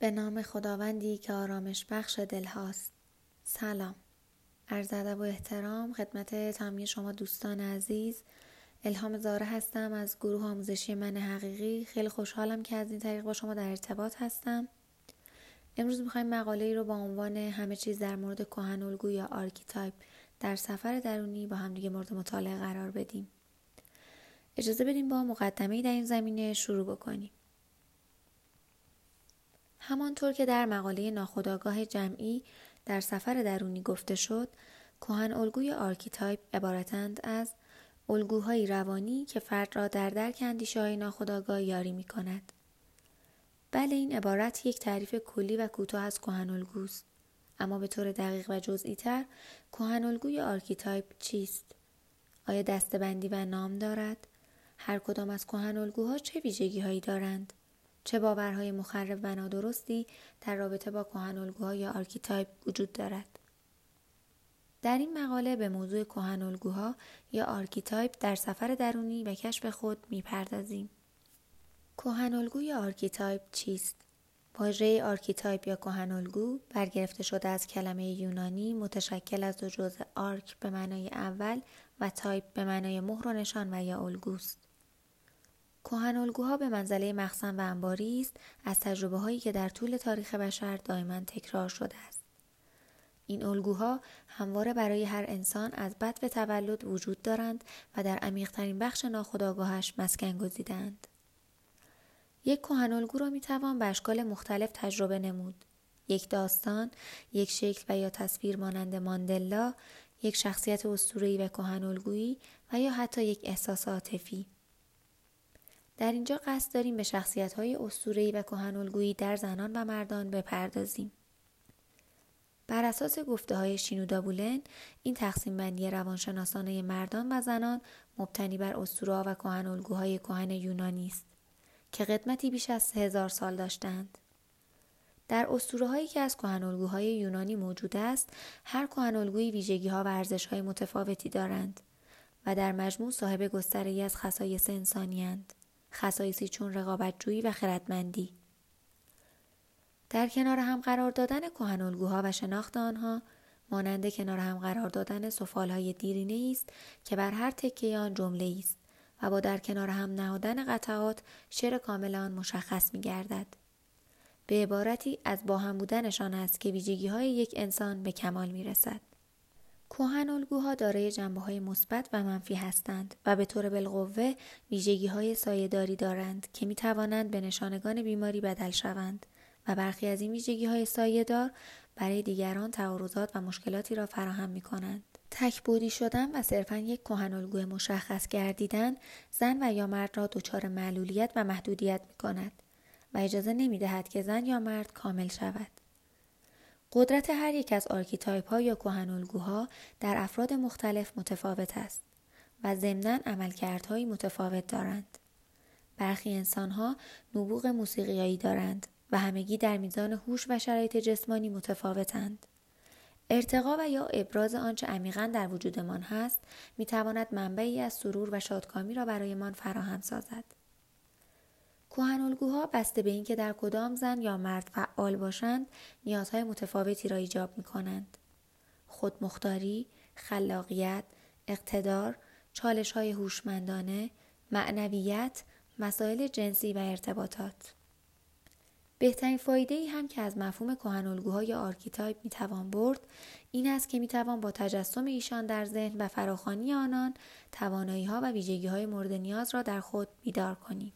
به نام خداوندی که آرامش بخش دل هاست. سلام. عرض ادب و احترام خدمت تمامی شما دوستان عزیز. الهام زاره هستم از گروه آموزشی من حقیقی. خیلی خوشحالم که از این طریق با شما در ارتباط هستم. امروز می‌خوایم مقاله ای رو با عنوان همه چیز در مورد کهن الگو یا archetype در سفر درونی با همدیگه مورد مطالعه قرار بدیم. اجازه بدیم با مقدمه در این زمینه شروع بکنیم. همانطور که در مقاله ناخودآگاه جمعی در سفر درونی گفته شد کهن الگو یا archetype عبارتند از الگوهای روانی که فرد را در درک اندیشه های ناخودآگاه یاری می کند. بله این عبارت یک تعریف کلی و کوتاه از کهن الگوست. اما به طور دقیق و جزئی تر کهن الگو یا archetype چیست؟ آیا دسته‌بندی و نام دارد؟ هر کدام از کهن الگوها چه ویژگی هایی دارند؟ چه باورهای مخرب و نادرستی در رابطه با کهن الگوها یا archetype وجود دارد. در این مقاله به موضوع کهن الگوها یا archetype در سفر درونی و کشف خود می‌پردازیم. کهن الگو یا archetype چیست؟ واژه archetype یا کهن الگو برگرفته شده از کلمه یونانی متشکل از دو جزء arch به معنای اول و تایپ به معنای مهر و نشان و یا الگوست. کهن الگوها به منزله مخزن و انباری است. از تجربه هایی که در طول تاریخ بشر دائما تکرار شده است. این الگوها همواره برای هر انسان از بد به تولد وجود دارند و در عمیقترین بخش ناخودآگاهش مسکن گزیدند یک کهن الگو را می‌توان به اشکال مختلف تجربه نمود. یک داستان یک شکل و یا تصویر مانند ماندلا یک شخصیت اسطوره‌ای و کهن الگویی و یا حتی یک احساس عاطفی در اینجا قصد داریم به شخصیت های اسطوره‌ای و کهن در زنان و مردان بپردازیم. بر اساس گفته های شینودا بولن این تقسیم بندی روانشناسانه مردان و زنان مبتنی بر اسطوره و کهن الگوهای کهن یونانی است که قدمتی بیش از هزار سال داشتند. در اسطوره هایی که از کهن الگوهای یونانی موجود است، هر کهن الگویی ویژگی ها و ارزش های متفاوتی دارند و در مجموع صاحب گستره از خصایص انسانی خصایصی چون رقابتجویی و خردمندی در کنار هم قرار دادن کهن و شناخت آنها مانند کنار هم قرار دادن سفالهای دیرینه است که بر هر تکه آن جمله است و با در کنار هم نهادن قطعات شعر کامل آن مشخص می گردد. به عبارتی از با هم بودنشان است که ویژگی های یک انسان به کمال می رسد. کهن الگوها دارای جنبه های مثبت و منفی هستند و به طور بالقوه ویژگی های سایهداری دارند که می توانند به نشانگان بیماری بدل شوند و برخی از این ویژگی های سایهدار برای دیگران تعارضات و مشکلاتی را فراهم می کنند. تکبودی شدن و صرفا یک کهن الگو مشخص گردیدن زن و یا مرد را دچار معلولیت و محدودیت می کند و اجازه نمی دهد که زن یا مرد کامل شود. قدرت هر یک از آرکیتایپ ها یا کهن در افراد مختلف متفاوت است و ضمنا عملکردهایی متفاوت دارند. برخی انسان ها نبوغ موسیقیایی دارند و همگی در میزان هوش و شرایط جسمانی متفاوتند. ارتقا و یا ابراز آنچه عمیقا در وجودمان هست می تواند منبعی از سرور و شادکامی را برایمان فراهم سازد. الگوها بسته به اینکه در کدام زن یا مرد فعال باشند نیازهای متفاوتی را ایجاب می کنند. خودمختاری، خلاقیت، اقتدار، چالش های هوشمندانه، معنویت، مسائل جنسی و ارتباطات. بهترین فایده ای هم که از مفهوم الگوها یا آرکیتایپ می توان برد این است که می توان با تجسم ایشان در ذهن و فراخوانی آنان توانایی ها و ویژگی های مورد نیاز را در خود بیدار کنیم.